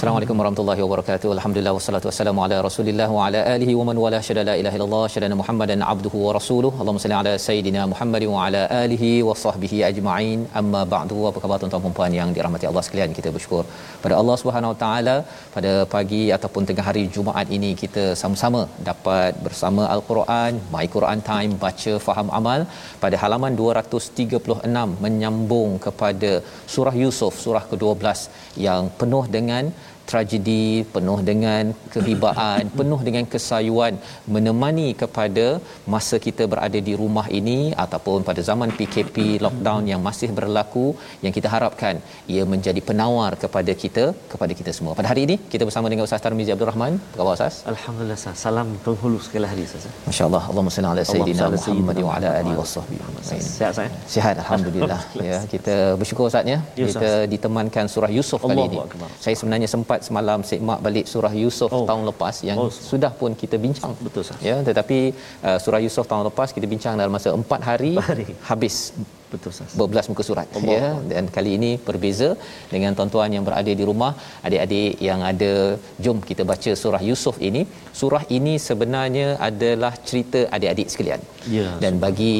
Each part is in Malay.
Sí. Assalamualaikum warahmatullahi wabarakatuh. Alhamdulillah wassalatu wassalamu ala Rasulillah wa ala alihi wa man wala syada la ilaha illallah syada Muhammadan abduhu wa rasuluh. Allahumma salli ala sayidina Muhammad wa ala alihi wa sahbihi ajma'in. Amma ba'du. Apa khabar tuan-tuan dan puan yang dirahmati Allah sekalian? Kita bersyukur pada Allah Subhanahu wa taala pada pagi ataupun tengah hari Jumaat ini kita sama-sama dapat bersama Al-Quran, My Quran Time baca faham amal pada halaman 236 menyambung kepada surah Yusuf surah ke-12 yang penuh dengan tragedi penuh dengan kehibaan penuh dengan kesayuan menemani kepada masa kita berada di rumah ini ataupun pada zaman PKP lockdown yang masih berlaku yang kita harapkan ia menjadi penawar kepada kita kepada kita semua. Pada hari ini kita bersama dengan Ustaz Tarmizi Abdul Rahman. Apa khabar Ustaz? Alhamdulillah Ustaz. Salam penghulu sekali hari Ustaz. Masya-Allah. Allahumma salli ala sayidina Muhammad wa ala alihi wasahbihi. Sihat saya. Sihat alhamdulillah ya kita bersyukur Ustaz ya kita ditemankan surah Yusuf kali ini. Saya sebenarnya sempat semalam semak balik surah Yusuf Oh. tahun lepas yang Oh. sudah pun kita bincang. Betul, Ustaz. Ya tetapi uh, surah Yusuf tahun lepas kita bincang dalam masa 4 hari, hari. habis Betul Ustaz. berbelas muka surat Allah. ya dan kali ini berbeza dengan tuan-tuan yang berada di rumah adik-adik yang ada jom kita baca surah Yusuf ini surah ini sebenarnya adalah cerita adik-adik sekalian Ya, dan bagi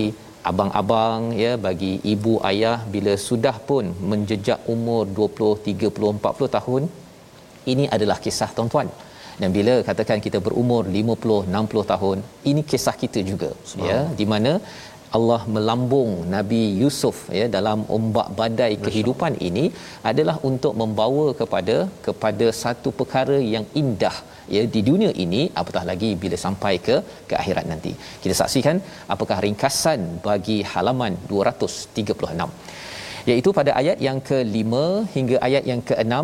abang-abang ya bagi ibu ayah bila sudah pun menjejak umur 20 30 40 tahun ini adalah kisah tuan-tuan. Dan bila katakan kita berumur 50 60 tahun ini kisah kita juga. Ya di mana Allah melambung Nabi Yusuf ya dalam ombak badai kehidupan ini adalah untuk membawa kepada kepada satu perkara yang indah ya di dunia ini apatah lagi bila sampai ke ke akhirat nanti. Kita saksikan apakah ringkasan bagi halaman 236 iaitu pada ayat yang ke-5 hingga ayat yang ke-6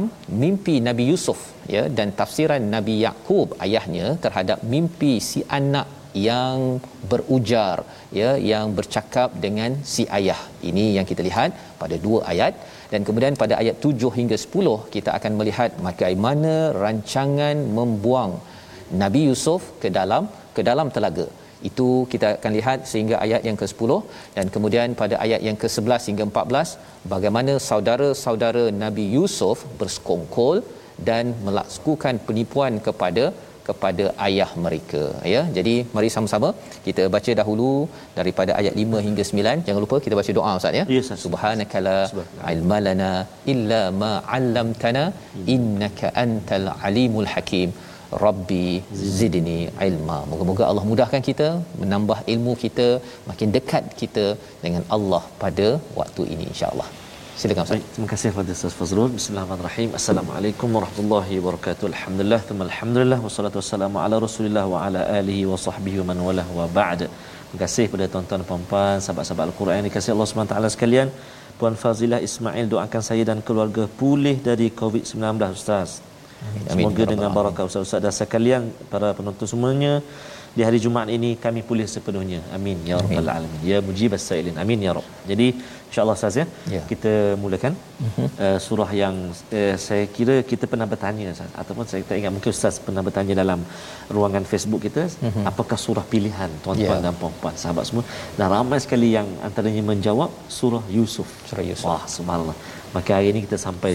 mimpi Nabi Yusuf ya dan tafsiran Nabi Yakub ayahnya terhadap mimpi si anak yang berujar ya yang bercakap dengan si ayah. Ini yang kita lihat pada dua ayat. Dan kemudian pada ayat 7 hingga 10 kita akan melihat bagaimana rancangan membuang Nabi Yusuf ke dalam ke dalam telaga itu kita akan lihat sehingga ayat yang ke-10 dan kemudian pada ayat yang ke-11 hingga 14 bagaimana saudara-saudara Nabi Yusuf bersekongkol dan melakukan penipuan kepada kepada ayah mereka. Ya jadi mari sama-sama kita baca dahulu daripada ayat 5 hingga 9 jangan lupa kita baca doa ustaz ya. Ustaz. subhanakala. ilmalana illa ma 'allamtana innaka antal alimul hakim Rabbi zidni ilma. Moga-moga Allah mudahkan kita menambah ilmu kita, makin dekat kita dengan Allah pada waktu ini insya-Allah. Silakan Ustaz. Terima kasih kepada Ustaz Fazrul. Bismillahirrahmanirrahim. Assalamualaikum warahmatullahi wabarakatuh. Alhamdulillah, thumma alhamdulillah wassalatu wassalamu ala Rasulillah wa ala alihi wa sahbihi man walah wa ba'd. Terima kasih kepada tuan-tuan puan-puan, sahabat-sahabat Al-Quran yang dikasihi Allah wa taala sekalian. Puan Fazilah Ismail doakan saya dan keluarga pulih dari COVID-19 Ustaz. Amin. Semoga Ya dengan barakah Ustaz-Ustaz dan sekalian para penonton semuanya di hari Jumaat ini kami pulih sepenuhnya. Amin ya rabbal alamin. Ya mujibas sailin. Amin ya rabb. Jadi insya-Allah Ustaz ya. Ya. Kita mulakan uh-huh. uh, surah yang uh, saya kira kita pernah bertanya Ustaz ataupun saya tak ingat mungkin Ustaz pernah bertanya dalam ruangan Facebook kita uh-huh. apakah surah pilihan tuan-tuan Ya. dan puan-puan sahabat semua dan ramai sekali yang antaranya menjawab surah Yusuf. Surah Yusuf. Wah subhanallah. Maka hari ini kita sampai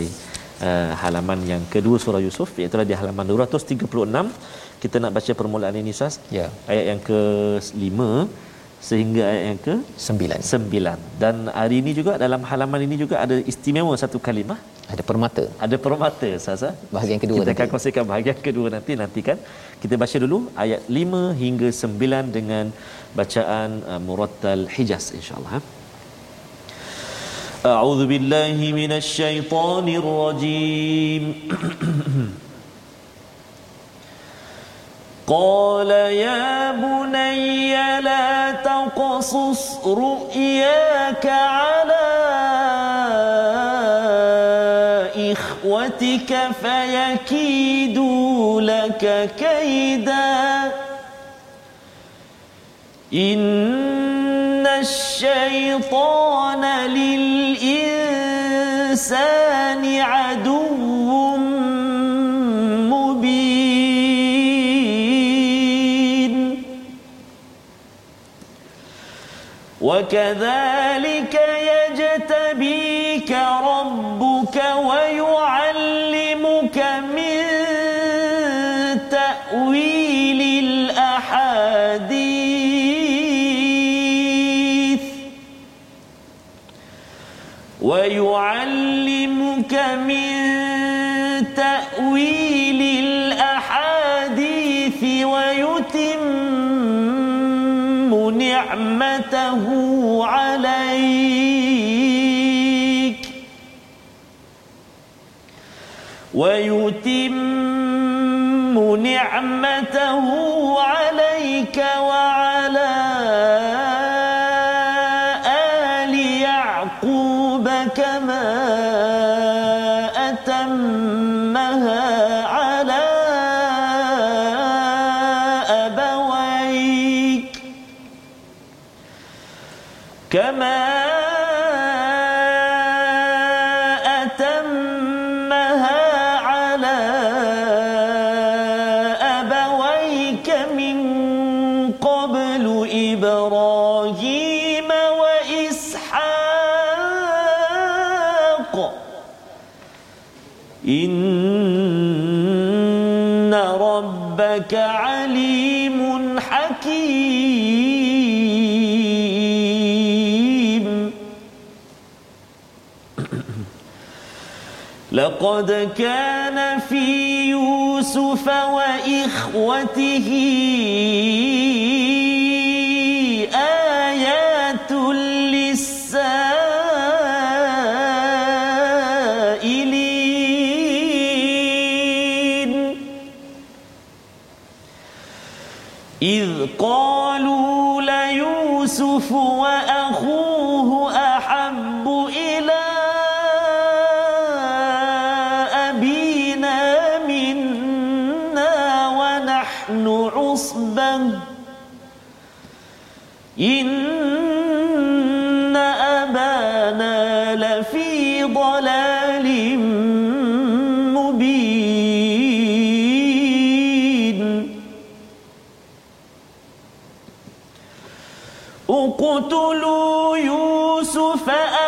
uh, halaman yang kedua surah Yusuf iaitu di halaman 236 kita nak baca permulaan ini Ustaz. Ya. Ayat yang ke-5 sehingga ayat yang ke Sembilan. sembilan dan hari ini juga dalam halaman ini juga ada istimewa satu kalimah Ada permata. ada permata Saza Bahagian kedua kita akan nanti. kongsikan bahagian kedua nanti nantikan kita baca dulu ayat 5 hingga 9 dengan bacaan uh, murattal hijaz insyaallah ha? أعوذ بالله من الشيطان الرجيم. قال يا بني لا تقصص رؤياك على إخوتك فيكيدوا لك كيدا. إن الشيطان للإنسان عدو مبين. وكذلك ويعلمك من تأويل الأحاديث ويتم نعمته عليك. ويتم نعمته أبويك كما لقد كان في يوسف وإخوته اقتلوا يوسف أو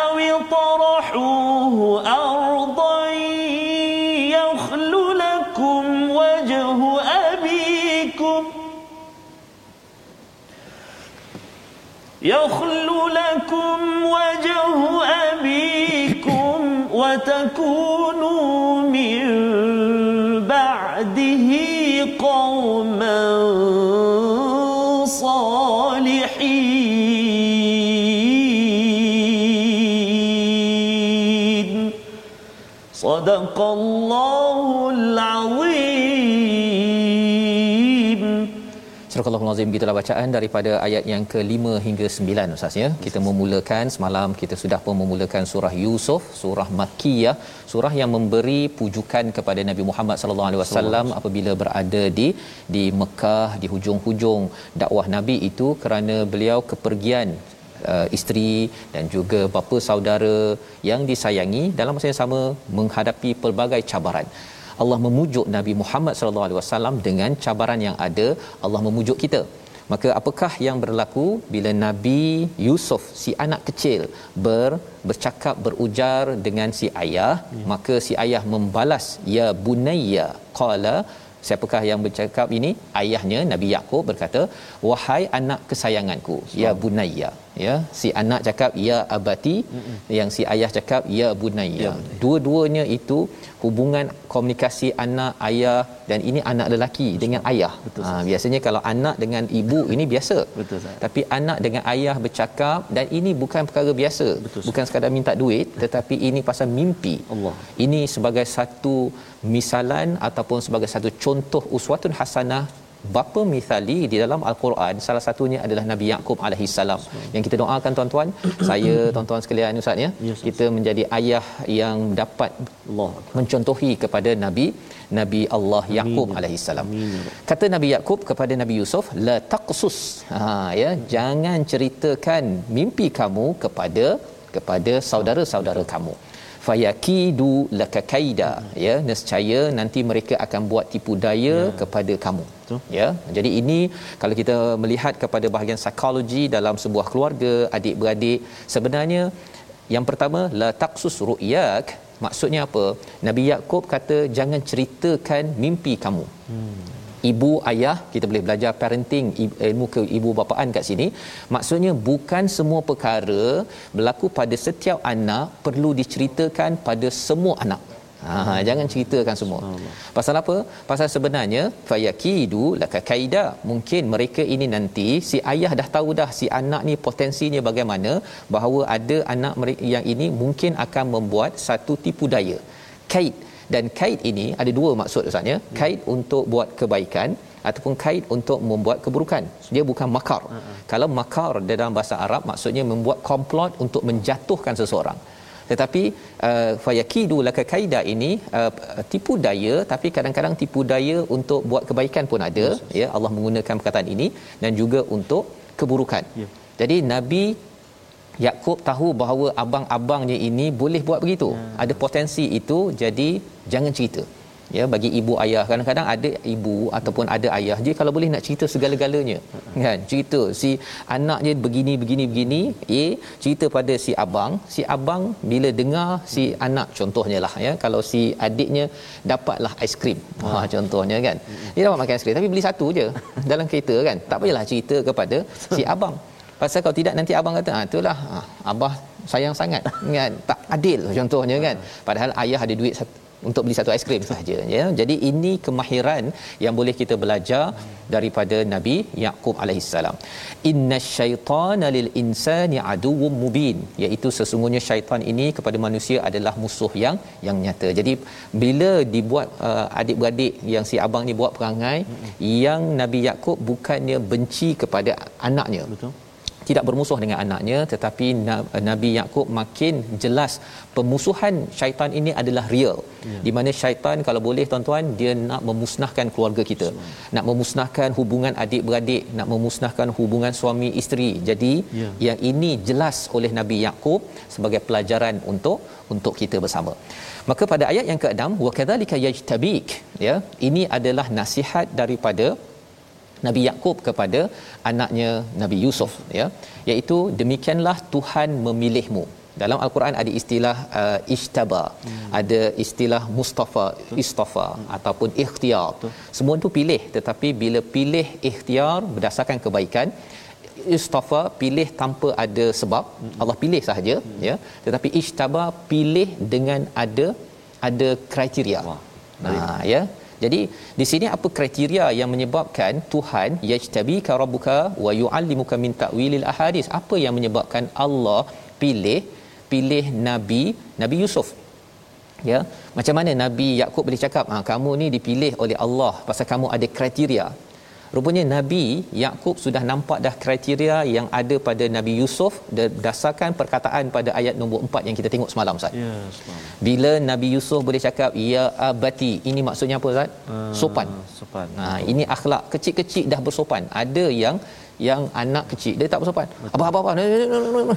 صدق الله العظيم Surah Al-Azim gitulah bacaan daripada ayat yang ke-5 hingga 9 Ustaz ya. Kita memulakan semalam kita sudah pun memulakan surah Yusuf, surah Makkiyah, surah yang memberi pujukan kepada Nabi Muhammad sallallahu alaihi wasallam apabila berada di di Mekah di hujung-hujung dakwah Nabi itu kerana beliau kepergian uh, isteri dan juga bapa saudara yang disayangi dalam masa yang sama menghadapi pelbagai cabaran. Allah memujuk Nabi Muhammad sallallahu alaihi wasallam dengan cabaran yang ada. Allah memujuk kita. Maka apakah yang berlaku bila Nabi Yusuf si anak kecil ber bercakap berujar dengan si ayah? Ya. maka si ayah membalas ya bunayya qala siapakah yang bercakap ini? Ayahnya Nabi Yakub berkata wahai anak kesayanganku ya bunayya ya si anak cakap ya abati. Mm-mm. yang si ayah cakap ya bunayya ya, dua-duanya itu hubungan komunikasi anak ayah dan ini anak lelaki betul. dengan ayah. Betul, ha, biasanya kalau anak dengan ibu ini biasa. Betul tapi anak dengan ayah bercakap dan ini bukan perkara biasa. Betul, bukan sekadar minta duit tetapi ini pasal mimpi. Allah. Ini sebagai satu misalan ataupun sebagai satu contoh uswatun hasanah bapa mithali di dalam al-Quran? Salah satunya adalah Nabi Yakub alaihi salam. Yang kita doakan tuan-tuan saya tuan-tuan sekalian ustaz ya kita menjadi ayah yang dapat Allah. mencontohi kepada Nabi Nabi Allah Yakub alaihi salam. Ya kata Nabi Yakub kepada Nabi Yusuf la taqsus ha ya jangan ceritakan mimpi kamu kepada kepada saudara-saudara kamu fayakidu lakakaida ya nescaya nanti mereka akan buat tipu daya ya. kepada kamu. Betul. ya jadi ini kalau kita melihat kepada bahagian psikologi dalam sebuah keluarga adik-beradik sebenarnya yang pertama la taqsus ru'yak. Maksudnya apa? Nabi yakub kata jangan ceritakan mimpi kamu. Hmm ibu ayah kita boleh belajar parenting ilmu ke ibu bapaan kat sini maksudnya bukan semua perkara berlaku pada setiap anak perlu diceritakan pada semua anak Ha, jangan ceritakan semua. Pasal apa? Pasal sebenarnya fayakidu laka kaida. Mungkin mereka ini nanti si ayah dah tahu dah si anak ni potensinya bagaimana bahawa ada anak mereka yang ini mungkin akan membuat satu tipu daya. Kaid dan kait ini ada dua maksud ustaznya hmm. kait untuk buat kebaikan ataupun kait untuk membuat keburukan dia bukan makar uh-huh. kalau makar dalam bahasa Arab maksudnya membuat komplot untuk menjatuhkan seseorang tetapi uh, fayakidu laka kaida ini uh, tipu daya tapi kadang-kadang tipu daya untuk buat kebaikan pun ada yes, yes. ya Allah menggunakan perkataan ini dan juga untuk keburukan yeah. jadi nabi Yakub tahu bahawa abang-abangnya ini boleh buat begitu. Hmm. Ada potensi itu jadi jangan cerita. Ya bagi ibu ayah kadang-kadang ada ibu ataupun ada ayah je kalau boleh nak cerita segala-galanya. Hmm. Kan? Cerita si anaknya begini begini begini, A cerita pada si abang, si abang bila dengar si hmm. anak contohnya lah ya kalau si adiknya dapatlah aiskrim. Hmm. Ha contohnya kan. Hmm. Dia dapat makan aiskrim tapi beli satu je dalam kereta kan. Tak payahlah cerita kepada si abang. Pasal kalau tidak nanti abang kata, ah itulah ah, abah sayang sangat. Kan tak adil contohnya kan. Padahal ayah ada duit untuk beli satu aiskrim saja ya. Jadi ini kemahiran yang boleh kita belajar daripada nabi Yaqub alaihissalam innasyaitana lil insani aduwwum mubin. Iaitu sesungguhnya syaitan ini kepada manusia adalah musuh yang yang nyata. Jadi bila dibuat uh, adik-beradik yang si abang ni buat perangai mm-hmm. yang nabi Yaqub bukannya benci kepada anaknya. Betul tidak bermusuh dengan anaknya tetapi Nabi Yakub makin jelas pemusuhan syaitan ini adalah real ya. di mana syaitan kalau boleh tuan-tuan dia nak memusnahkan keluarga kita Semua. nak memusnahkan hubungan adik-beradik nak memusnahkan hubungan suami isteri jadi ya. yang ini jelas oleh Nabi Yakub sebagai pelajaran untuk untuk kita bersama maka pada ayat yang ke-6 wa kadzalika yajtabik ya ini adalah nasihat daripada Nabi Yakub kepada anaknya Nabi Yusuf ya iaitu demikianlah Tuhan memilihmu dalam al-Quran ada istilah uh, ishtaba hmm. ada istilah mustafa istafa hmm. ataupun ikhtiar Betul. semua itu pilih tetapi bila pilih ikhtiar berdasarkan kebaikan istafa pilih tanpa ada sebab hmm. Allah pilih sahaja hmm. ya tetapi ishtaba pilih dengan ada ada kriteria Wah. nah ya jadi di sini apa kriteria yang menyebabkan Tuhan yajtabika rabbuka wa yuallimuka min ta'wilil ahadith? Apa yang menyebabkan Allah pilih pilih Nabi Nabi Yusuf? Ya, macam mana Nabi Yakub boleh cakap, "Ha, kamu ni dipilih oleh Allah pasal kamu ada kriteria." Rupanya Nabi Yakub sudah nampak dah kriteria yang ada pada Nabi Yusuf berdasarkan perkataan pada ayat nombor 4 yang kita tengok semalam Ustaz. Ya, semalam. Bila Nabi Yusuf boleh cakap ya abati, ini maksudnya apa Ustaz? Uh, sopan. Sopan. Ha, ini akhlak kecil-kecil dah bersopan. Ada yang yang anak kecil dia tak bersopan. Apa-apa apa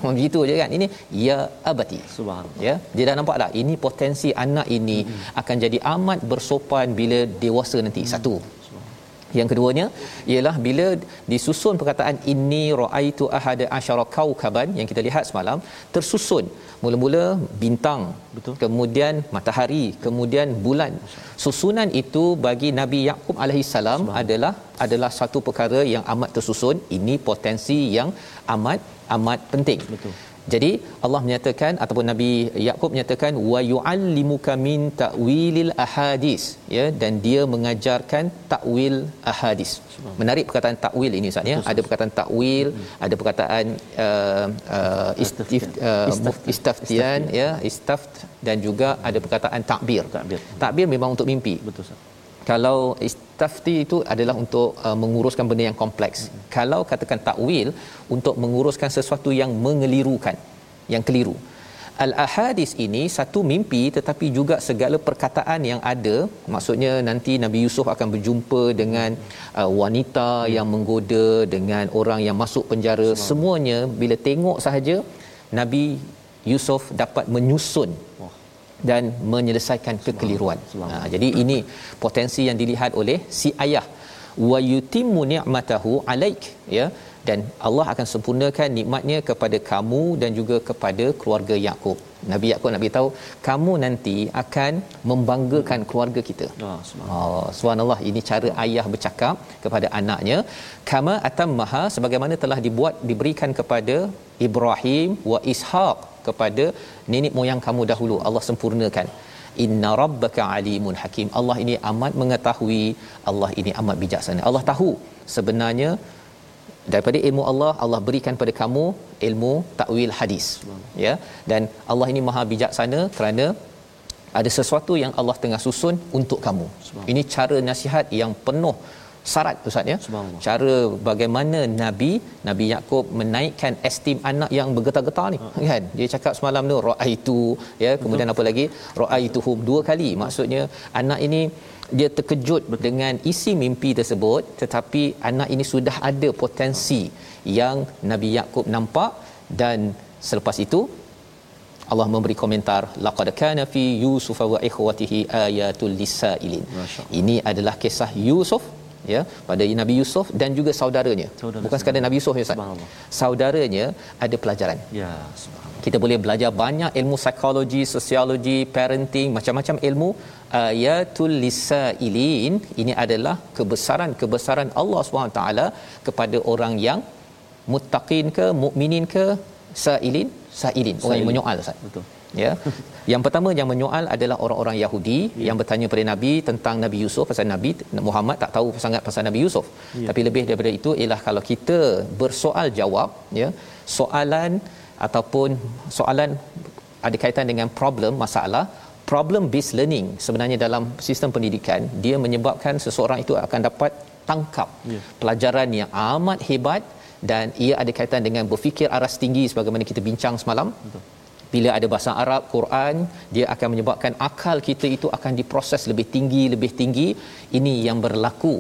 begitu je kan. Ini ya abati. Subhanallah. Ya. Dia dah nampak tak ini potensi anak ini hmm. akan jadi amat bersopan bila dewasa nanti. Hmm. Satu yang keduanya ialah bila disusun perkataan inni raaitu ahada asyara kaukaban yang kita lihat semalam tersusun. Mula-mula bintang betul. kemudian matahari kemudian bulan. Susunan itu bagi Nabi Yakub alaihi salam adalah adalah satu perkara yang amat tersusun. Ini potensi yang amat amat penting. Betul jadi Allah menyatakan ataupun Nabi Yakub menyatakan wa yuallimuka min ta'wilil ahadis ya dan dia mengajarkan takwil ahadis. Menarik perkataan takwil ini Ustaz ya. Ada perkataan takwil, hmm. ada perkataan uh, uh, istif, uh, istaftian ya, istaft dan juga ada perkataan takbir. Takbir, takbir memang untuk mimpi. Betul Ustaz kalau istafti itu adalah untuk uh, menguruskan benda yang kompleks hmm. kalau katakan takwil untuk menguruskan sesuatu yang mengelirukan yang keliru al ahadis ini satu mimpi tetapi juga segala perkataan yang ada maksudnya nanti Nabi Yusuf akan berjumpa dengan uh, wanita hmm. yang menggoda dengan orang yang masuk penjara Semang. semuanya bila tengok sahaja Nabi Yusuf dapat menyusun dan menyelesaikan kekeliruan. Ha, jadi ini potensi yang dilihat oleh si ayah wa yutimmu ni'matahu alaik ya dan Allah akan sempurnakan nikmatnya kepada kamu dan juga kepada keluarga Yakub. Nabi Yakub nak beritahu kamu nanti akan membanggakan keluarga kita. Oh, subhanallah. subhanallah ini cara ayah bercakap kepada anaknya kama atammaha sebagaimana telah dibuat diberikan kepada Ibrahim wa Ishaq kepada nenek moyang kamu dahulu. Allah sempurnakan. Inna rabbaka alimun hakim. Allah ini amat mengetahui. Allah ini amat bijaksana. Allah tahu sebenarnya daripada ilmu Allah Allah berikan pada kamu ilmu takwil hadis. Ya? Dan Allah ini maha bijaksana kerana ada sesuatu yang Allah tengah susun untuk kamu. Ini cara nasihat yang penuh syarat ustaz ya? Cara bagaimana nabi nabi Yakub menaikkan esteem anak yang bergetar-getar ni uh. kan? Dia cakap semalam tu raaitu ya? Kemudian Betul. apa lagi? Raaituhum dua kali. Maksudnya anak ini dia terkejut dengan isi mimpi tersebut tetapi anak ini sudah ada potensi yang nabi Yakub nampak. Dan selepas itu Allah memberi komentar laqad kana fi yusuf wa ikhwatihi ayatul lisailin. Ini adalah kisah Yusuf ya pada Nabi Yusuf dan juga saudaranya. Saudara bukan sekadar Nabi Yusuf ya Ustaz. Saudaranya ada pelajaran. Ya kita boleh belajar banyak ilmu psikologi sosiologi parenting macam-macam ilmu. Ayatul lisailin ini adalah kebesaran-kebesaran Allah SWT kepada orang yang muttaqin ke mukminin ke sailin? Sailin. Orang yang menyoal Ustaz. Betul ya yang pertama yang menyoal adalah orang-orang Yahudi ya. yang bertanya kepada Nabi tentang Nabi Yusuf pasal Nabi Muhammad tak tahu sangat pasal Nabi Yusuf ya. tapi lebih daripada itu ialah kalau kita bersoal jawab ya soalan ataupun soalan ada kaitan dengan problem masalah problem based learning sebenarnya dalam sistem pendidikan dia menyebabkan seseorang itu akan dapat tangkap ya. pelajaran yang amat hebat dan ia ada kaitan dengan berfikir aras tinggi sebagaimana kita bincang semalam Betul bila ada bahasa Arab Quran dia akan menyebabkan akal kita itu akan diproses lebih tinggi lebih tinggi. Ini yang berlaku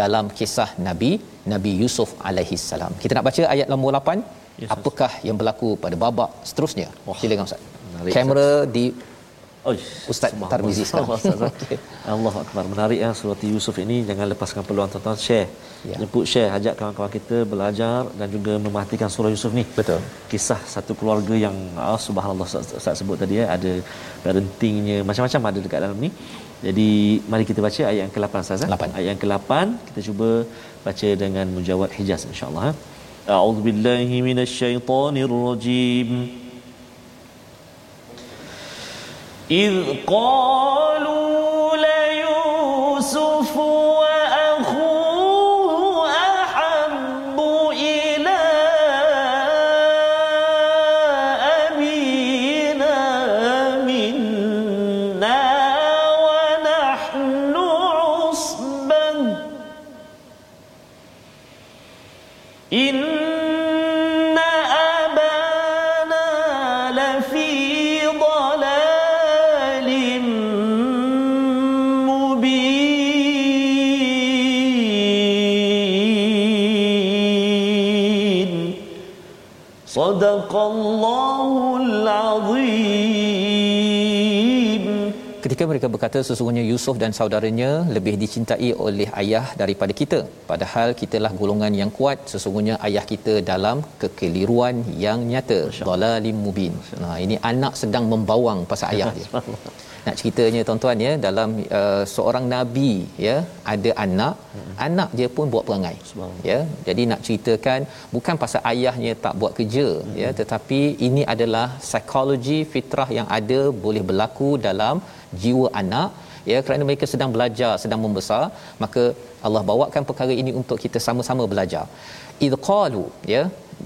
dalam kisah Nabi Nabi Yusuf alaihi salam. Kita nak baca ayat nombor 8 yes, apakah yang berlaku pada babak seterusnya? Wah. silakan ustaz. kamera di Oh, Ustaz Tarmizi sekarang. Allah, Allah Akbar. Menarik ya surat Yusuf ini. Jangan lepaskan peluang tuan-tuan share. Ya. Jemput share. Ajak kawan-kawan kita belajar dan juga memahatikan surah Yusuf ni. Betul. Kisah satu keluarga yang oh, subhanallah Ustaz sebut tadi ya. Ada parentingnya. Macam-macam ada dekat dalam ni. Jadi mari kita baca ayat yang ke-8 Ustaz. 8. Eh? Ayat yang ke-8 kita cuba baca dengan mujawad hijaz insyaAllah. A'udzubillahi minasyaitanirrajim. rajim. إذ قالوا berkata sesungguhnya Yusuf dan saudaranya lebih dicintai oleh ayah daripada kita. Padahal kitalah golongan yang kuat sesungguhnya ayah kita dalam kekeliruan yang nyata. Dalalim mubin. Nah ini anak sedang membawang pasal ayah dia. Nak ceritanya tuan-tuan ya dalam uh, seorang nabi ya ada anak hmm. anak dia pun buat perangai ya. Jadi nak ceritakan bukan pasal ayahnya tak buat kerja hmm. ya tetapi ini adalah psikologi fitrah yang ada boleh berlaku dalam jiwa anak ya kerana mereka sedang belajar sedang membesar maka Allah bawakan perkara ini untuk kita sama-sama belajar idqalu ya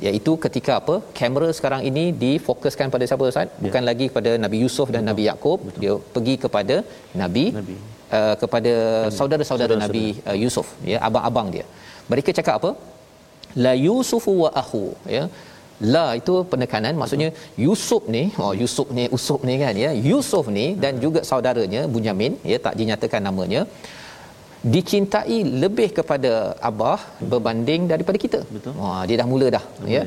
iaitu ketika apa kamera sekarang ini difokuskan pada siapa ustaz ya. bukan lagi kepada Nabi Yusuf dan Betul. Nabi Yakub dia pergi kepada Nabi, Nabi. Uh, kepada Nabi. saudara-saudara Nabi uh, Yusuf ya abang-abang dia mereka cakap apa la yusufu wa akhu ya la itu penekanan maksudnya Yusuf ni oh Yusuf ni Usuf ni kan ya. Yusuf ni dan juga saudaranya Bunyamin ya tak dinyatakan namanya dicintai lebih kepada abah berbanding daripada kita. Betul. Ha dia dah mula dah Betul. ya.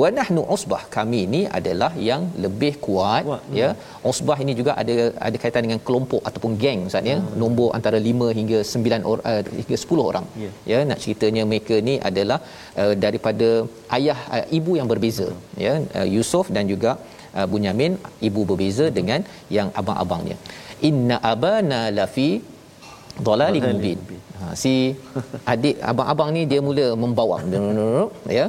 Wa nahnu usbah kami ni adalah yang lebih kuat, kuat ya. Hmm. Usbah ini juga ada ada kaitan dengan kelompok ataupun geng Ustaz ya. Hmm. Nombor antara 5 hingga 9 orang uh, hingga 10 orang. Yeah. Ya nak ceritanya mereka ni adalah uh, daripada ayah uh, ibu yang berbeza Betul. ya. Uh, Yusuf dan juga uh, Bunyamin ibu berbeza Betul. dengan yang abang-abangnya. Inna abana lafi dalalim mubin. Ha, si adik abang-abang ni dia mula membawang. ya.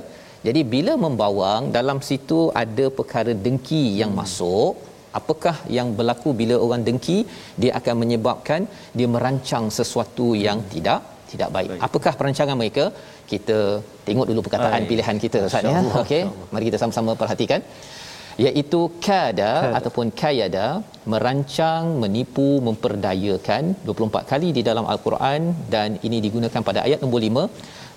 Jadi bila membawang dalam situ ada perkara dengki yang hmm. masuk, apakah yang berlaku bila orang dengki? Dia akan menyebabkan dia merancang sesuatu yang hmm. tidak tidak baik. baik. Apakah perancangan mereka? Kita tengok dulu perkataan pilihan kita Ustaz ya. Okey. Mari kita sama-sama perhatikan iaitu kada, kada. ataupun kayada merancang menipu memperdayakan 24 kali di dalam al-Quran dan ini digunakan pada ayat nombor 5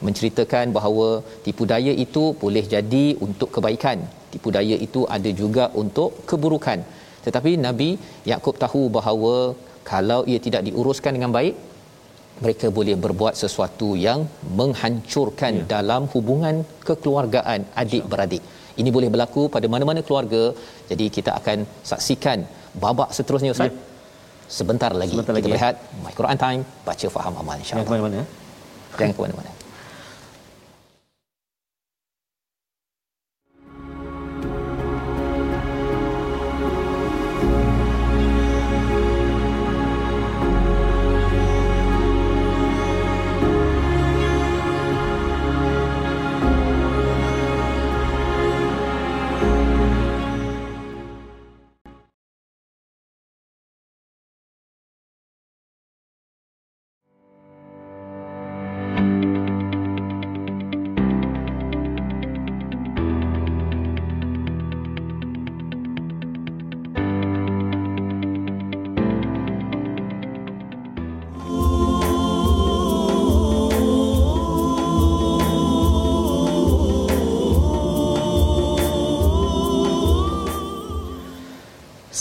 menceritakan bahawa tipu daya itu boleh jadi untuk kebaikan. Tipu daya itu ada juga untuk keburukan. Tetapi nabi Yakub tahu bahawa kalau ia tidak diuruskan dengan baik mereka boleh berbuat sesuatu yang menghancurkan ya. dalam hubungan kekeluargaan adik beradik ini boleh berlaku pada mana-mana keluarga. Jadi kita akan saksikan babak seterusnya ustaz. Ya. sebentar lagi sebentar kita lagi. berehat. My Quran time baca faham amal insyaallah jangan ke mana-mana jangan ke mana-mana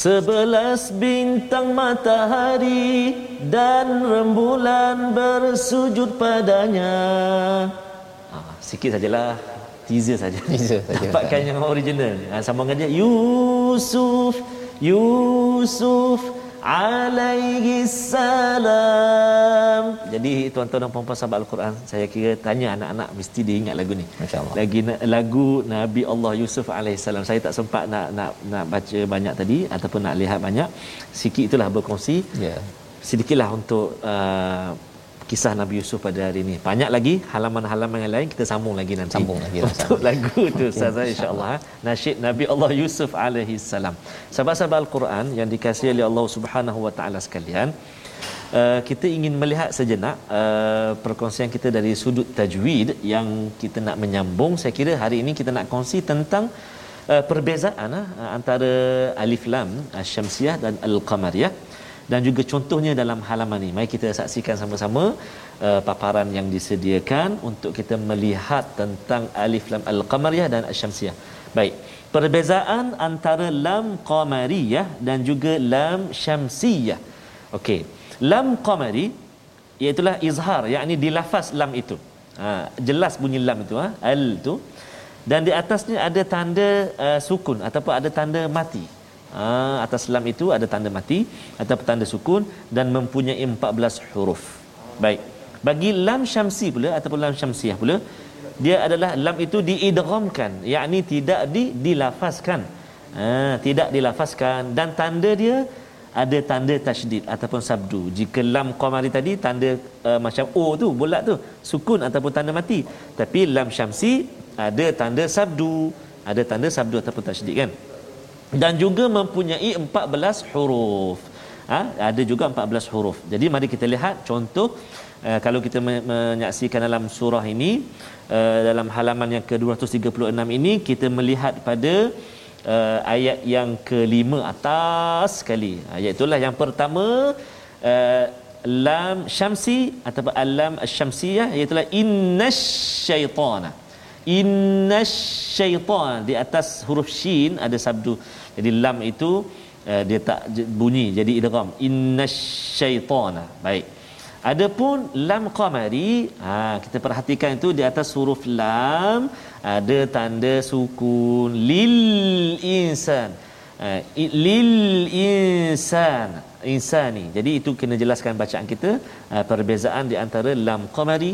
Sebelas bintang matahari dan rembulan bersujud padanya. Ah, sikit sajalah teaser saja. Teaser saja. Dapatkan yang original. Ha, sambungan dia Yusuf, Yusuf alaihi salam. Jadi tuan-tuan dan puan-puan sahabat Al-Quran, saya kira tanya anak-anak mesti dia ingat lagu ni. Masya-Allah. Lagi lagu Nabi Allah Yusuf alaihi salam. Saya tak sempat nak nak nak baca banyak tadi ataupun nak lihat banyak. Sikit itulah berkongsi. Ya. Yeah. Sedikitlah untuk uh, kisah Nabi Yusuf pada hari ini. Banyak lagi halaman-halaman yang lain kita sambung lagi nanti. Sambung lagi. Untuk lagu tu Ustaz insya-Allah. Nasyid Nabi Allah Yusuf alaihi salam. Sahabat-sahabat Al-Quran yang dikasihi oleh Allah Subhanahu wa taala sekalian, Uh, kita ingin melihat sejenak uh, perkongsian kita dari sudut tajwid yang kita nak menyambung saya kira hari ini kita nak kongsi tentang uh, perbezaan uh, antara alif lam asy-syamsiyah dan al-qamariyah dan juga contohnya dalam halaman ini. Mari kita saksikan sama-sama uh, paparan yang disediakan untuk kita melihat tentang alif lam al-qamariyah dan asy-syamsiyah. Baik. Perbezaan antara lam qamariyah dan juga lam syamsiyah. Okey. Lam qamari iaitu izhar, yakni di lafaz lam itu. Ha, jelas bunyi lam itu ha? al tu dan di atasnya ada tanda uh, sukun ataupun ada tanda mati ha, atas lam itu ada tanda mati atau tanda sukun dan mempunyai 14 huruf. Baik. Bagi lam syamsi pula ataupun lam syamsiah pula dia adalah lam itu diidghamkan yakni tidak di dilafazkan. Ha, tidak dilafazkan dan tanda dia ada tanda tasydid ataupun sabdu. Jika lam qamari tadi tanda uh, macam o tu bulat tu sukun ataupun tanda mati. Tapi lam syamsi ada tanda sabdu ada tanda sabdu ataupun tasydid kan dan juga mempunyai 14 huruf. Ha? ada juga 14 huruf. Jadi mari kita lihat contoh uh, kalau kita menyaksikan dalam surah ini uh, dalam halaman yang ke-236 ini kita melihat pada uh, ayat yang kelima atas sekali. Ayat itulah yang pertama uh, lam syamsi atau alam syamsiyah iaitu innasyaitana innasyaitana di atas huruf shin ada sabdu jadi lam itu uh, dia tak bunyi jadi idgham. Innasyaitana baik. Adapun lam qamari ha kita perhatikan itu di atas huruf lam ada tanda sukun. Lil insan. Uh, lil insan insani. Jadi itu kena jelaskan bacaan kita uh, perbezaan di antara lam qamari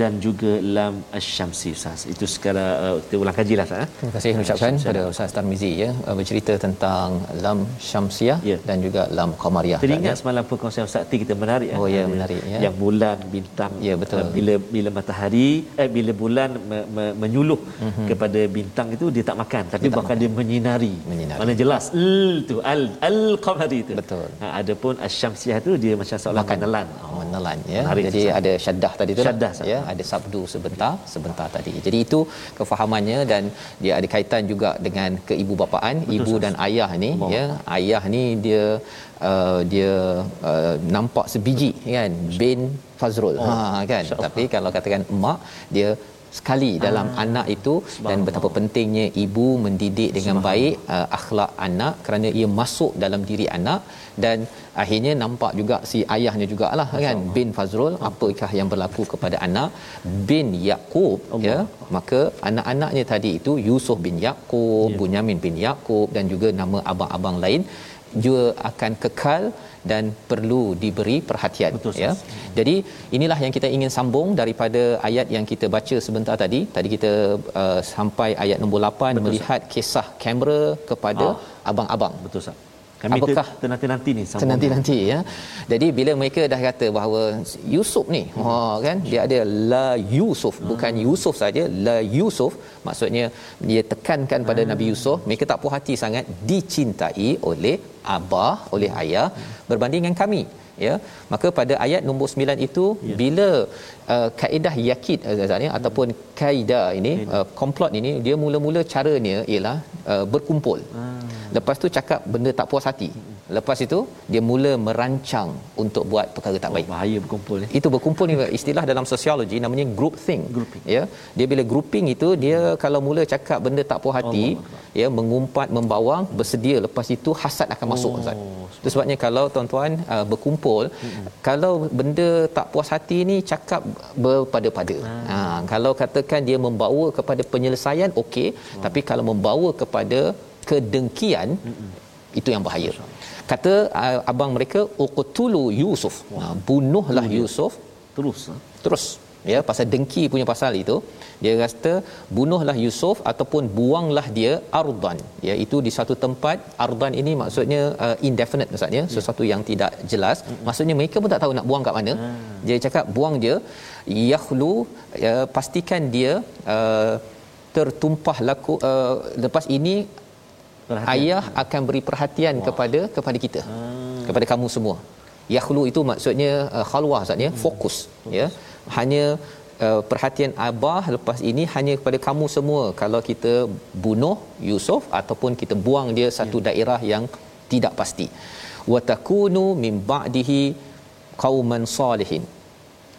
dan juga lam asy-syamsi Ustaz. Itu sekara uh, kita ulang kajilah Ustaz. Eh. Terima kasih ucapkan kepada Ustaz Tarmizi ya uh, bercerita tentang lam syamsiah ya. dan juga lam qamariyah. Teringat ya. semalam perkongsian Ustaz Ti kita menarik Oh ya menarik ya. Yang bulan bintang ya betul. Uh, bila bila matahari eh bila bulan me, me, menyuluh uh-huh. kepada bintang itu dia tak makan tapi dia bahkan makan. dia menyinari. menyinari. Mana jelas al tu al al qamari tu. Betul. Ha, adapun asyamsiah tu dia macam seolah makan. menelan. Oh, menelan ya. Menarik jadi susah. ada syaddah tadi tu syaddah, ya ada sabdu sebentar sebentar tadi. Jadi itu kefahamannya dan dia ada kaitan juga dengan keibu bapaan Betul, ibu sahas. dan ayah ni oh. ya. Ayah ni dia uh, dia uh, nampak sebiji kan. Bin Fazrul. Oh. ha kan. Tapi kalau katakan emak dia sekali dalam ah. anak itu dan betapa pentingnya ibu mendidik dengan baik uh, akhlak anak kerana ia masuk dalam diri anak dan akhirnya nampak juga si ayahnya jugalah kan bin Fazrul. Apakah yang berlaku kepada anak? Bin Yaqub ya. Maka anak-anaknya tadi itu Yusuf bin Yaqub ya. Bunyamin bin Yaqub dan juga nama abang-abang lain juga akan kekal dan perlu diberi perhatian Betul, ya. Jadi inilah yang kita ingin sambung daripada ayat yang kita baca sebentar tadi. Tadi kita uh, sampai ayat nombor 8 Betul, melihat sah. kisah kamera kepada ah. abang-abang. Betul sah. Kami Apakah nanti-nanti ni sambung. Nanti-nanti ya. Jadi bila mereka dah kata bahawa Yusuf ni, hmm. oh kan, dia ada la Yusuf, hmm. bukan Yusuf saja, la Yusuf, maksudnya dia tekankan pada hmm. Nabi Yusuf, mereka tak puas hati sangat dicintai oleh abah, oleh ayah hmm. berbanding dengan kami ya maka pada ayat nombor 9 itu ya. bila uh, kaedah yakid azania ataupun kaedah ini uh, komplot ini dia mula-mula caranya ialah uh, berkumpul hmm. lepas tu cakap benda tak puas hati hmm. Lepas itu dia mula merancang untuk buat perkara tak oh, baik. Bahaya berkumpul ni. Itu berkumpul ni istilah dalam sosiologi namanya group think. Grouping. Ya. Dia bila grouping itu dia kalau mula cakap benda tak puas hati, oh, ya mengumpat membawang bersedia lepas itu hasad akan masuk oh, Ustaz. Itu sebabnya kalau tuan-tuan uh, berkumpul hmm. kalau benda tak puas hati ni cakap berpada-pada. Hmm. Ha kalau katakan dia membawa kepada penyelesaian okey, oh. tapi kalau membawa kepada kedengkian hmm. itu yang bahaya. Kata uh, abang mereka uqtulu yusuf Wah. bunuhlah hmm. yusuf terus ha? terus ya pasal dengki punya pasal itu dia kata bunuhlah yusuf ataupun buanglah dia ardan ya itu di satu tempat ardan ini maksudnya uh, indefinite maksudnya ya. sesuatu yang tidak jelas maksudnya mereka pun tak tahu nak buang kat mana hmm. dia cakap buang dia yakhlu ya, pastikan dia uh, tertumpah laku uh, lepas ini perhatian. ayah akan beri perhatian Wah. kepada kepada kita hmm. kepada kamu semua yakhlu itu maksudnya uh, khalwah maksudnya hmm. fokus ya hanya uh, perhatian abah lepas ini hanya kepada kamu semua kalau kita bunuh Yusuf ataupun kita buang dia satu ya. daerah yang tidak pasti wa takunu min ba'dihi qauman salihin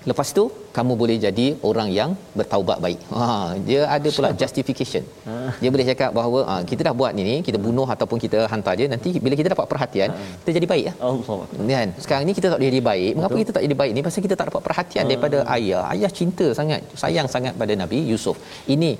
lepas tu kamu boleh jadi orang yang bertaubat baik. Ha dia ada pula justification. Ha. Dia boleh cakap bahawa ha, kita dah buat ni kita bunuh ataupun kita hantar dia nanti bila kita dapat perhatian ha. kita jadi baik ya. Allah. Kan? Sekarang ni kita tak jadi baik. Mengapa Betul. kita tak jadi baik ni? Pasal kita tak dapat perhatian ha. daripada ayah. Ayah cinta sangat, sayang sangat pada Nabi Yusuf. Ini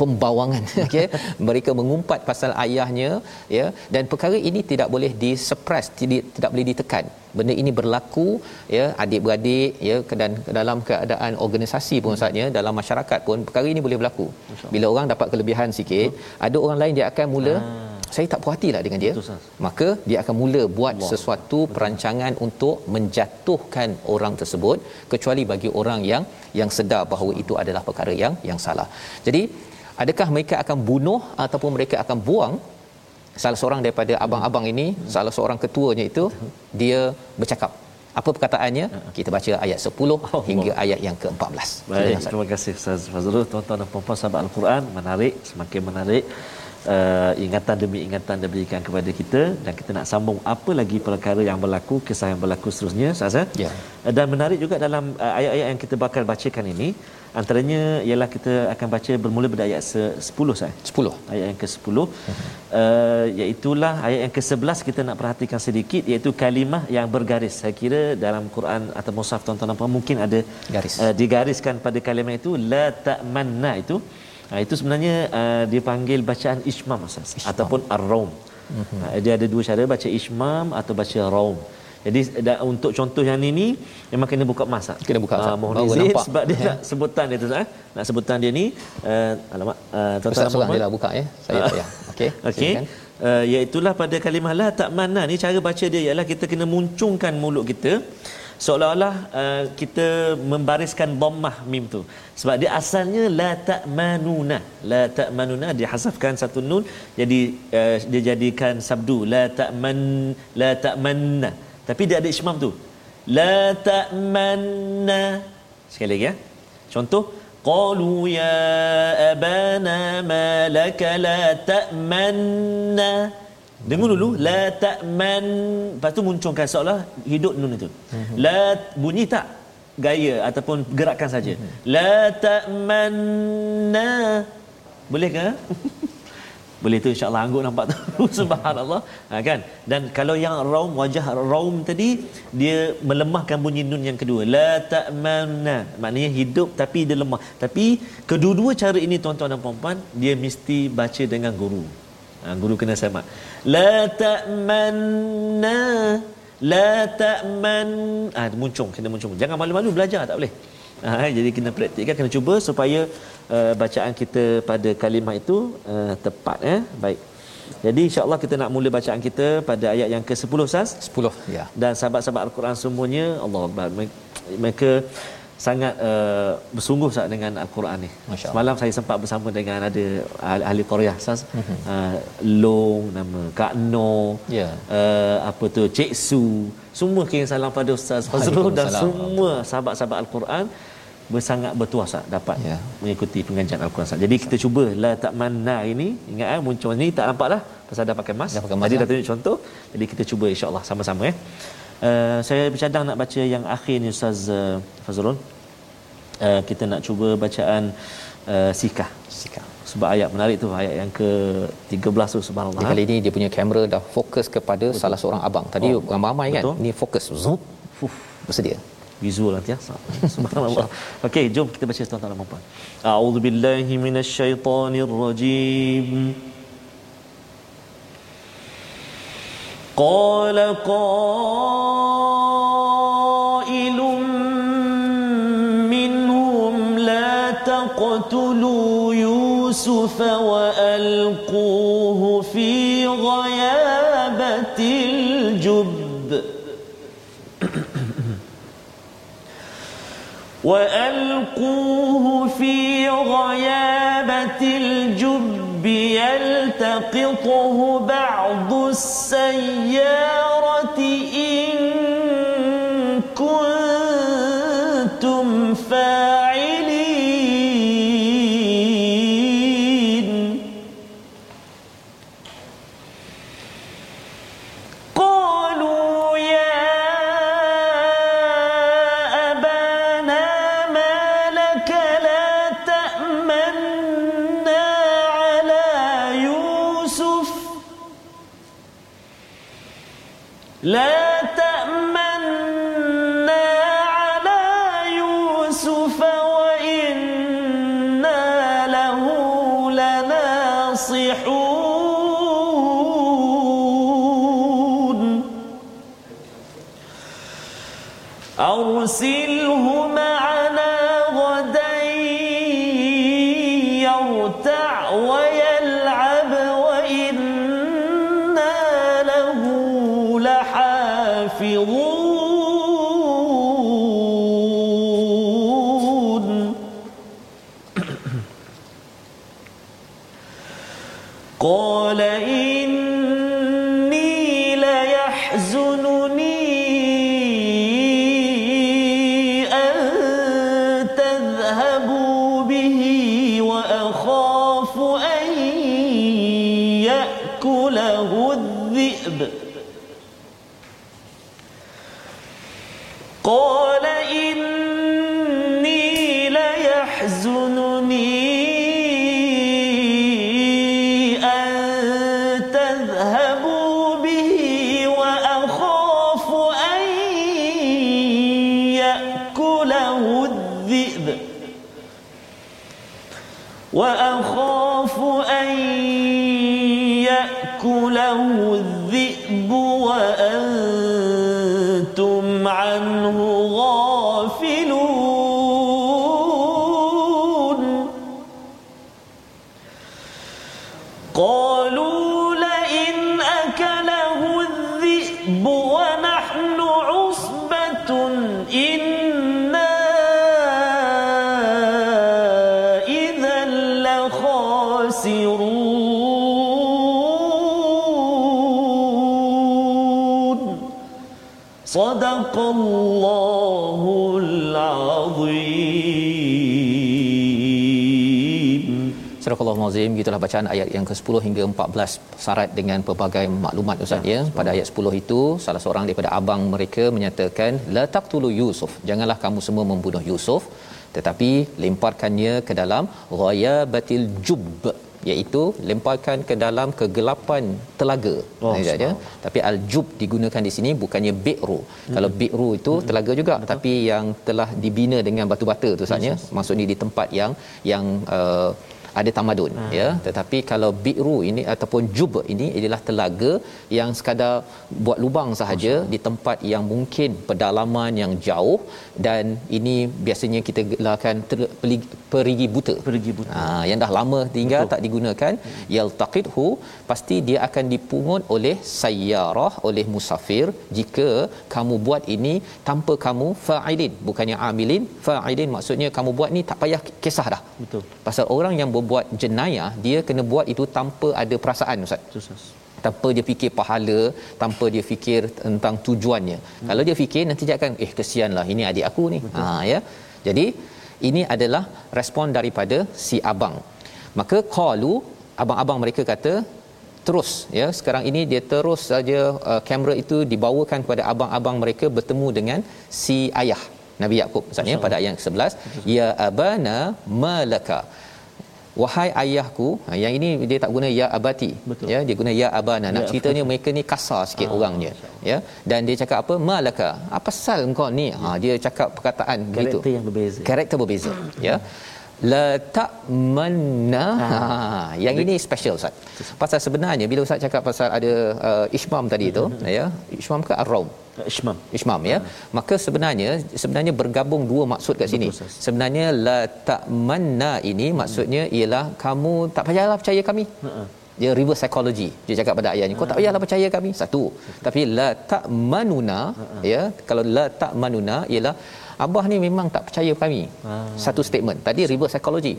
pembawangan okey mereka mengumpat pasal ayahnya ya? Dan perkara ini tidak boleh disuppress tidak tidak boleh ditekan. Benda ini berlaku ya? Adik-beradik ya? Dan dalam keadaan organisasi pun saatnya dalam masyarakat pun perkara ini boleh berlaku. Bila orang dapat kelebihan sikit Betul. ada orang lain dia akan mula ha. saya tak puas hatilah dengan dia. Betul, maka dia akan mula buat Allah. sesuatu Betul. perancangan untuk menjatuhkan orang tersebut kecuali bagi orang yang yang sedar bahawa itu adalah perkara yang yang salah. Jadi adakah mereka akan bunuh ataupun mereka akan buang? Salah seorang daripada abang-abang ini salah seorang ketuanya itu dia bercakap. Apa perkataannya? Kita baca ayat 10 oh, hingga ayat yang ke-14 baik terima kasih Ustaz Fazrul. Tuan-tuan dan puan-puan sahabat al-Quran menarik semakin menarik uh, ingatan demi ingatan diberikan kepada kita dan kita nak sambung apa lagi perkara yang berlaku kisah yang berlaku seterusnya Ustaz ya. Yeah. dan menarik juga dalam uh, ayat-ayat yang kita bakal bacakan ini antaranya ialah kita akan baca bermula pada ayat 10 saya 10 ayat yang ke-10 uh, iaitu lah ayat yang ke-11 kita nak perhatikan sedikit iaitu kalimah yang bergaris. Saya kira dalam Quran atau mushaf tuan-tuan apa mungkin ada garis. uh, digariskan pada kalimah itu la ta'manna itu. Uh, itu sebenarnya uh, dipanggil bacaan ismam asas ataupun ar-raum. Uh-huh. uh, dia ada dua cara baca ismam atau baca raum jadi da, untuk contoh yang ini memang kena buka masa. Kena buka. Uh, mohon izin sebab dia ya. nak sebutan dia tu eh. Nak sebutan dia ni uh, alamak uh, tuan-tuan Ustaz dia lah buka ya. Saya tak ya. Okey. Okey. Uh, iaitulah pada kalimah la tak mana ni cara baca dia ialah kita kena muncungkan mulut kita seolah-olah uh, kita membariskan dhammah mim tu sebab dia asalnya la ta'manuna la ta'manuna dihasafkan satu nun jadi uh, dia jadikan sabdu la ta'man la ta'manna tapi dia ada ismam tu. La ta'manna. Sekali lagi ya. Contoh qalu ya abana ma laka la ta'manna. Dengar dulu la ta'man lepas tu munculkan seolah hidup nun itu. Mm-hmm. la bunyi tak? Gaya ataupun gerakan saja. Mm-hmm. la ta'manna. Boleh ke boleh tu insyaallah anggut nampak tu. Subhanallah. Ha, kan? Dan kalau yang raum wajah raum tadi dia melemahkan bunyi nun yang kedua. La ta'manna. Maknanya hidup tapi dia lemah. Tapi kedua-dua cara ini tuan-tuan dan puan-puan dia mesti baca dengan guru. Ha, guru kena semak. La ta'manna. La ta'man ah ha, muncung kena muncung. Jangan malu-malu belajar tak boleh ha, jadi kena praktikkan kena cuba supaya uh, bacaan kita pada kalimah itu uh, tepat eh baik jadi insya-Allah kita nak mula bacaan kita pada ayat yang ke-10 Ustaz 10 ya dan sahabat-sahabat al-Quran semuanya Allah mereka sangat uh, bersungguh saat dengan al-Quran ni. Semalam saya sempat bersama dengan ada ahli, ahli Korea Ustaz. Mm-hmm. Uh, Long nama Kak No. Yeah. Uh, apa tu Cik Su. Semua kirim salam pada Ustaz Fazrul dan semua sahabat-sahabat al-Quran bersangat bertuasa dapat ya. mengikuti pengajian Al-Quran. Jadi kita cuba la tak mana ini ingat eh muncul ni tak nampak dah pasal dah pakai mask. Dah pakai mask. Jadi dah tunjuk contoh. Jadi kita cuba insya-Allah sama-sama eh. Uh, saya bercadang nak baca yang akhir ni Ustaz uh, Fazrul. Uh, kita nak cuba bacaan uh, sikah. Sikah. Sebab ayat menarik tu ayat yang ke-13 tu subhanallah. Kali ini dia punya kamera dah fokus kepada Betul. salah seorang abang. Tadi oh. ramai kan. Ini fokus. Zoom. Bersedia visual nanti ya. Subhanallah. Okey, jom kita baca tuan-tuan dan puan. A'udzubillahi minasyaitonirrajim. Qala qailun minhum la taqtulu Yusuf wa وألقوه في غيابة الجب يلتقطه بعض السيارة إن يصلحون أرسله الله العظيم Surah Al-Azim gitulah bacaan ayat yang ke-10 hingga 14 syarat dengan pelbagai maklumat ustaz ya. Pada ayat 10 itu salah seorang daripada abang mereka menyatakan la taqtulu Yusuf. Janganlah kamu semua membunuh Yusuf tetapi lemparkannya ke dalam ghayabatil jubb iaitu lemparkan ke dalam kegelapan telaga. Oh, ya. Tapi al-jub digunakan di sini bukannya bi'ru. Hmm. Kalau bi'ru itu telaga juga Betul. tapi yang telah dibina dengan batu-bata tu saja. Maksudnya di tempat yang yang uh, ada tamadun hmm. ya tetapi kalau bi'ru ini ataupun jub ini adalah telaga yang sekadar buat lubang sahaja Masya. di tempat yang mungkin pedalaman yang jauh dan ini biasanya kita gelarkan ter- perigi buta Perigi buta. ha, yang dah lama tinggal Betul. tak digunakan yaltaqidhu pasti dia akan dipungut oleh sayyarah oleh musafir jika kamu buat ini tanpa kamu fa'ilin bukannya amilin. Fa'ilin maksudnya kamu buat ni tak payah kisah dah. Betul. pasal orang yang berbuat jenayah dia kena buat itu tanpa ada perasaan ustaz. Susah. tanpa dia fikir pahala tanpa dia fikir tentang tujuannya. Hmm. kalau dia fikir nanti dia akan eh kesianlah ini adik aku ni. Ha ya. Jadi ini adalah respon daripada si abang. Maka qalu abang-abang mereka kata terus ya. Sekarang ini dia terus saja uh, kamera itu dibawakan kepada abang-abang mereka bertemu dengan si ayah Nabi Yakub maksudnya pada ayat ke-11 ya abana malaka. Wahai ayahku ha, yang ini dia tak guna ya abati Betul. ya dia guna ya abana. Nak Ya, ceritanya mereka ni kasar sikit Ah, orangnya ya. Dan dia cakap apa? Malaka. Apa sal engkau ni? Ha dia cakap perkataan begitu. Karakter yang berbeza. karakter berbeza ya la ta'manna ha. yang ini special ustaz pasal sebenarnya bila ustaz cakap pasal ada uh, ismam tadi tu ya ismam ke ar-raum Ishmam. Ismam ya. Maka sebenarnya sebenarnya bergabung dua maksud kat sini. Betul. Sebenarnya la ta'manna ini maksudnya ialah kamu tak payahlah percaya kami. Dia reverse psychology. Dia cakap pada ayat ni, kau tak payahlah percaya kami. Satu. Tapi la ta'manuna ya, kalau la ta'manuna ialah abah ni memang tak percaya kami. Ah. Satu statement. Tadi reverse psychology.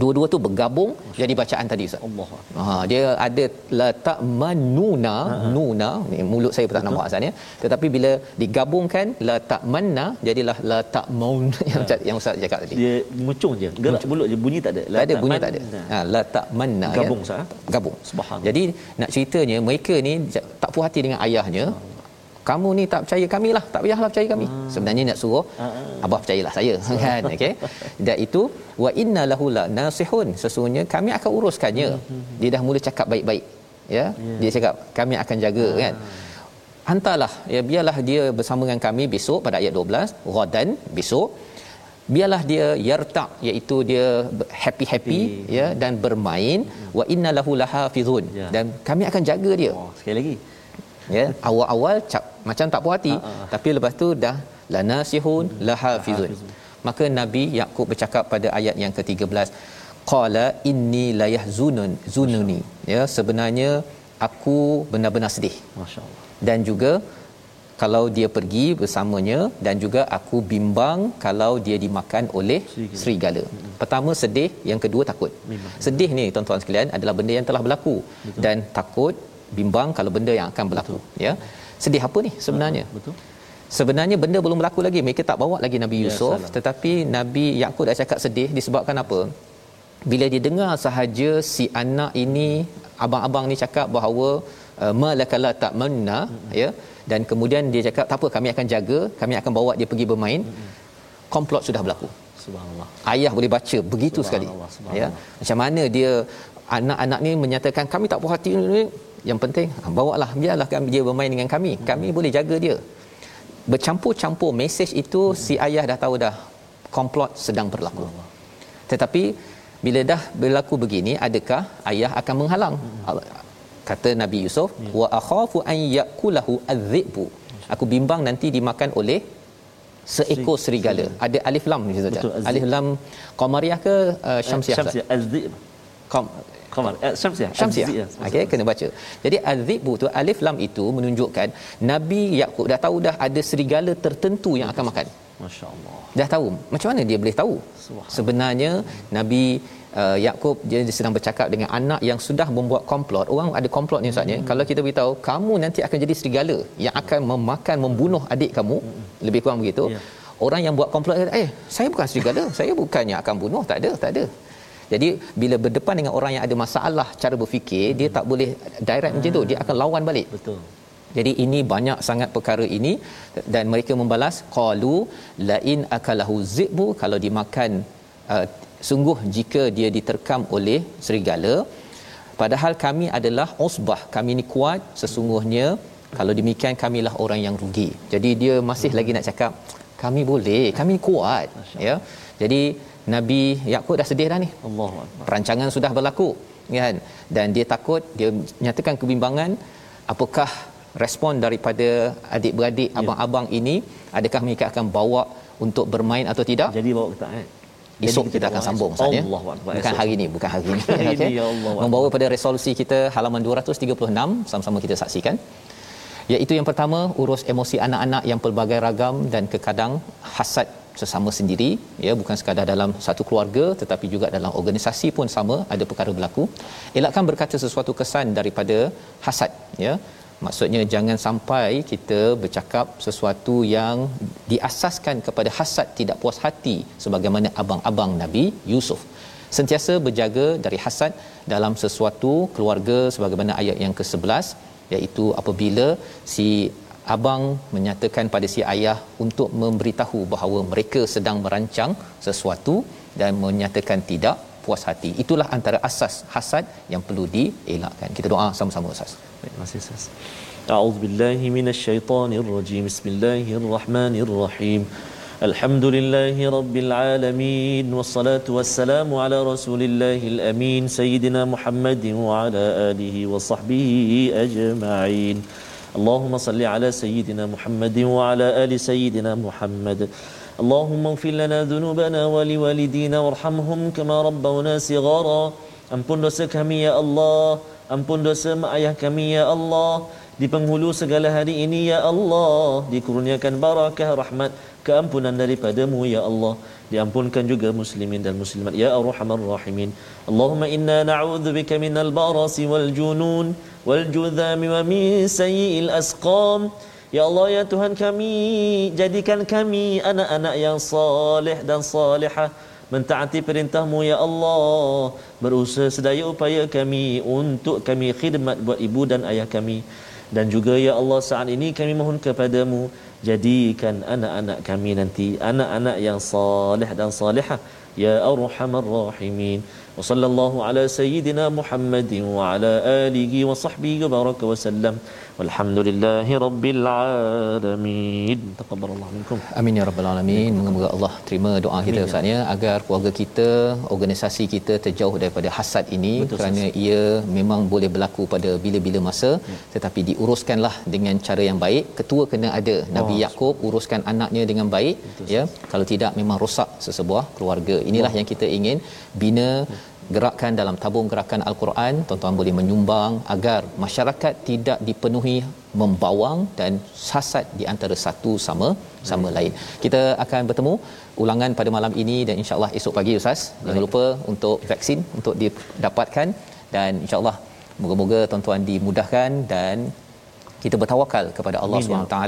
Dua-dua tu bergabung jadi bacaan tadi Ustaz. Allah. Ha, dia ada la ta'manuna nuna ni mulut saya pun tak nampak asalnya tetapi bila digabungkan la ta'manna jadilah la ta'maun yang Ustaz yang Ustaz cakap tadi. Dia muncung je. Gerak mulut je bunyi tak ada. tak ada bunyi tak ada. Ha la ta'manna Gabung, ya. Ustaz, Gabung. Subhanallah. Jadi nak ceritanya mereka ni tak puas hati dengan ayahnya. Kamu ni tak percaya kami lah Tak payahlah percaya kami. Sebenarnya nak suruh Abah percayalah saya kan? Okay? Dan itu Wa inna lahu la nasihun. Sesungguhnya kami akan uruskannya. Dia dah mula cakap baik-baik ya? Dia cakap Kami akan jaga kan? Hantarlah ya, Biarlah dia bersama dengan kami besok Pada ayat 12 Ghadan besok. Biarlah dia yartak iaitu dia happy happy. ya dan bermain. Wa inna lahu lahafizun Ya. dan kami akan jaga dia. Oh, sekali lagi. Ya awal-awal cap, macam tak puas hati tapi lepas tu dah lanasihun lahafizun maka nabi Yakub bercakap pada ayat yang ke-13 qala inni layahzunun zununi ya sebenarnya aku benar-benar sedih Masya-Allah. dan juga kalau dia pergi bersamanya dan juga aku bimbang kalau dia dimakan oleh Serigala. serigala. Pertama sedih, yang kedua takut. Memang. Sedih ni tuan-tuan sekalian adalah benda yang telah berlaku Betul. dan takut bimbang kalau benda yang akan berlaku, ya. Sedih apa ni sebenarnya? Betul. Sebenarnya benda belum berlaku lagi. Mereka tak bawa lagi Nabi Ya, Yusuf, salah. tetapi Nabi Yakub dah cakap sedih disebabkan apa? Bila dia dengar sahaja si anak ini abang-abang ni cakap bahawa uh, malakala tak manna ya dan kemudian dia cakap tak apa kami akan jaga, kami akan bawa dia pergi bermain. Komplot sudah berlaku. Subhanallah. Ayah boleh baca begitu sekali. Subhanallah, subhanallah. Ya. Macam mana dia anak-anak ni menyatakan kami tak puas hati yang penting ah, bawalah biarlah kami dia bermain dengan kami. Kami boleh jaga dia. Bercampur-campur mesej itu si ayah dah tahu dah komplot sedang berlaku. Tetapi bila dah berlaku begini adakah ayah akan menghalang? Kata Nabi Yusuf, wa akhafu an yakulahu adh-dhi'bu. Aku bimbang nanti dimakan oleh seekor serigala. Ada alif lam. Betul, az-zi'. Alif lam qamariyah ke uh, syamsiah? Qam Qamar. Eh, Syamsiah. Syamsiah. Az-Zi', ya. Okey, kena baca. Jadi az-zibu tu alif lam itu menunjukkan Nabi Yakub dah tahu dah ada serigala tertentu yang akan makan. Masya-Allah. Dah tahu. Macam mana dia boleh tahu? Sebenarnya Nabi uh, Yakub dia sedang bercakap dengan anak yang sudah membuat komplot. Orang ada komplot ni Ustaz ya. Hmm. Kalau kita beritahu kamu nanti akan jadi serigala yang akan memakan membunuh adik kamu, lebih kurang begitu. Ya. Orang yang buat komplot kata, "Eh, saya bukan serigala. saya bukannya akan bunuh. Tak ada, tak ada." Jadi bila berdepan dengan orang yang ada masalah cara berfikir, dia tak boleh direct macam tu. Dia akan lawan balik. Betul. Jadi ini banyak sangat perkara ini dan mereka membalas qalu la in akalahu zibu kalau dimakan uh, sungguh jika dia diterkam oleh serigala padahal kami adalah usbah kami ni kuat sesungguhnya kalau demikian kamilah orang yang rugi. Jadi dia masih lagi nak cakap kami boleh, kami kuat ya. Jadi Nabi Yakub dah sedih dah ni akbar. perancangan sudah berlaku kan dan dia takut dia nyatakan kebimbangan apakah respon daripada adik-beradik Ya. abang-abang ini adakah mereka akan bawa untuk bermain atau tidak Jadi bawa kita eh. esok Jadi kita akan sambung. Ustaz ya bukan hari ini bukan hari ini Hari ini, ya Allah. membawa pada resolusi kita halaman 236 sama-sama kita saksikan iaitu yang pertama urus emosi anak-anak yang pelbagai ragam dan kekadang hasad sesama sendiri ya bukan sekadar dalam satu keluarga tetapi juga dalam organisasi pun sama ada perkara berlaku. Elakkan berkata sesuatu kesan daripada hasad ya. Maksudnya jangan sampai kita bercakap sesuatu yang diasaskan kepada hasad tidak puas hati sebagaimana abang-abang Nabi Yusuf. Sentiasa berjaga dari hasad dalam sesuatu keluarga sebagaimana ayat yang ke-11 iaitu apabila si abang menyatakan pada si ayah untuk memberitahu bahawa mereka sedang merancang sesuatu dan menyatakan tidak puas hati itulah antara asas hasad yang perlu dielakkan kita doa sama-sama ustaz Baik, masih Ustaz. أعوذ بالله من الشيطان الرجيم بسم الله الرحمن الرحيم الحمد لله رب العالمين والصلاة والسلام على رسول الله الأمين سيدنا محمد وعلى آله وصحبه أجمعين اللهم صل على سيدنا محمد وعلى آل سيدنا محمد اللهم اغفر لنا ذنوبنا ولوالدينا وارحمهم كما ربونا صغارا Ampun dosa kami ya Allah Ampun dosa mak ayah kami ya Allah di penghulu segala hari ini ya Allah Dikurniakan barakah rahmat Keampunan daripadamu ya Allah. Diampunkan juga muslimin dan muslimat Ya Arhamar Rahimin. Allahumma inna na'udzubika minal barasi wal junun Wal judhami wa min sayyi'il asqam. Ya Allah ya Tuhan kami Jadikan kami anak-anak yang saleh dan salihah. Mentaati perintahmu ya Allah. Berusaha sedaya upaya kami untuk kami khidmat buat ibu dan ayah kami dan juga ya Allah saat ini kami mohon kepadamu jadikan anak-anak kami nanti anak-anak yang salih dan salihah. Ya arhamar rahimin. Wa sallallahu ala sayyidina Muhammadin wa ala alihi wa sahbihi wa baraka wa sallam walhamdulillahi rabbil alamin. Taqabbalallahu minkum. Amin ya rabbal alamin. Moga-moga Allah terima doa kita ustaz ya. Agar keluarga kita organisasi kita terjauh daripada hasad ini Betul, kerana sas. ia memang boleh berlaku pada bila-bila masa. Ya. tetapi diuruskanlah dengan cara yang baik. Ketua kena ada. Nabi oh, Yakub uruskan anaknya dengan baik Betul, ya. Kalau tidak memang rosak sesebuah keluarga. Inilah oh. yang kita ingin bina ya gerakkan dalam tabung gerakan al-Quran tuan-tuan boleh menyumbang agar masyarakat tidak dipenuhi membawang dan hasad di antara satu sama sama lain. Kita akan bertemu ulangan pada malam ini dan insya-Allah esok pagi ustaz. Jangan lupa untuk vaksin untuk didapatkan dan insya-Allah moga-moga tuan-tuan dimudahkan dan kita bertawakal kepada Allah ya SWT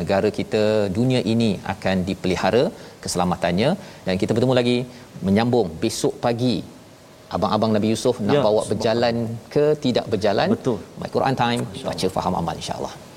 negara kita dunia ini akan dipelihara keselamatannya dan kita bertemu lagi menyambung besok pagi abang-abang Nabi Yusuf nak ya, bawa berjalan ke tidak berjalan? Betul. My Quran time baca faham amal insyaallah